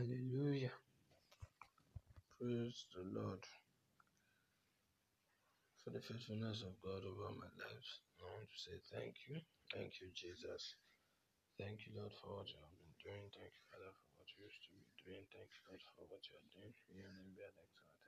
Hallelujah. Praise the Lord for the faithfulness of God over my life. I want to say thank you. Thank you, Jesus. Thank you, Lord, for what you have been doing. Thank you, Father, for what you used to be doing. Thank you, Lord, for what you are doing. We are never exalted.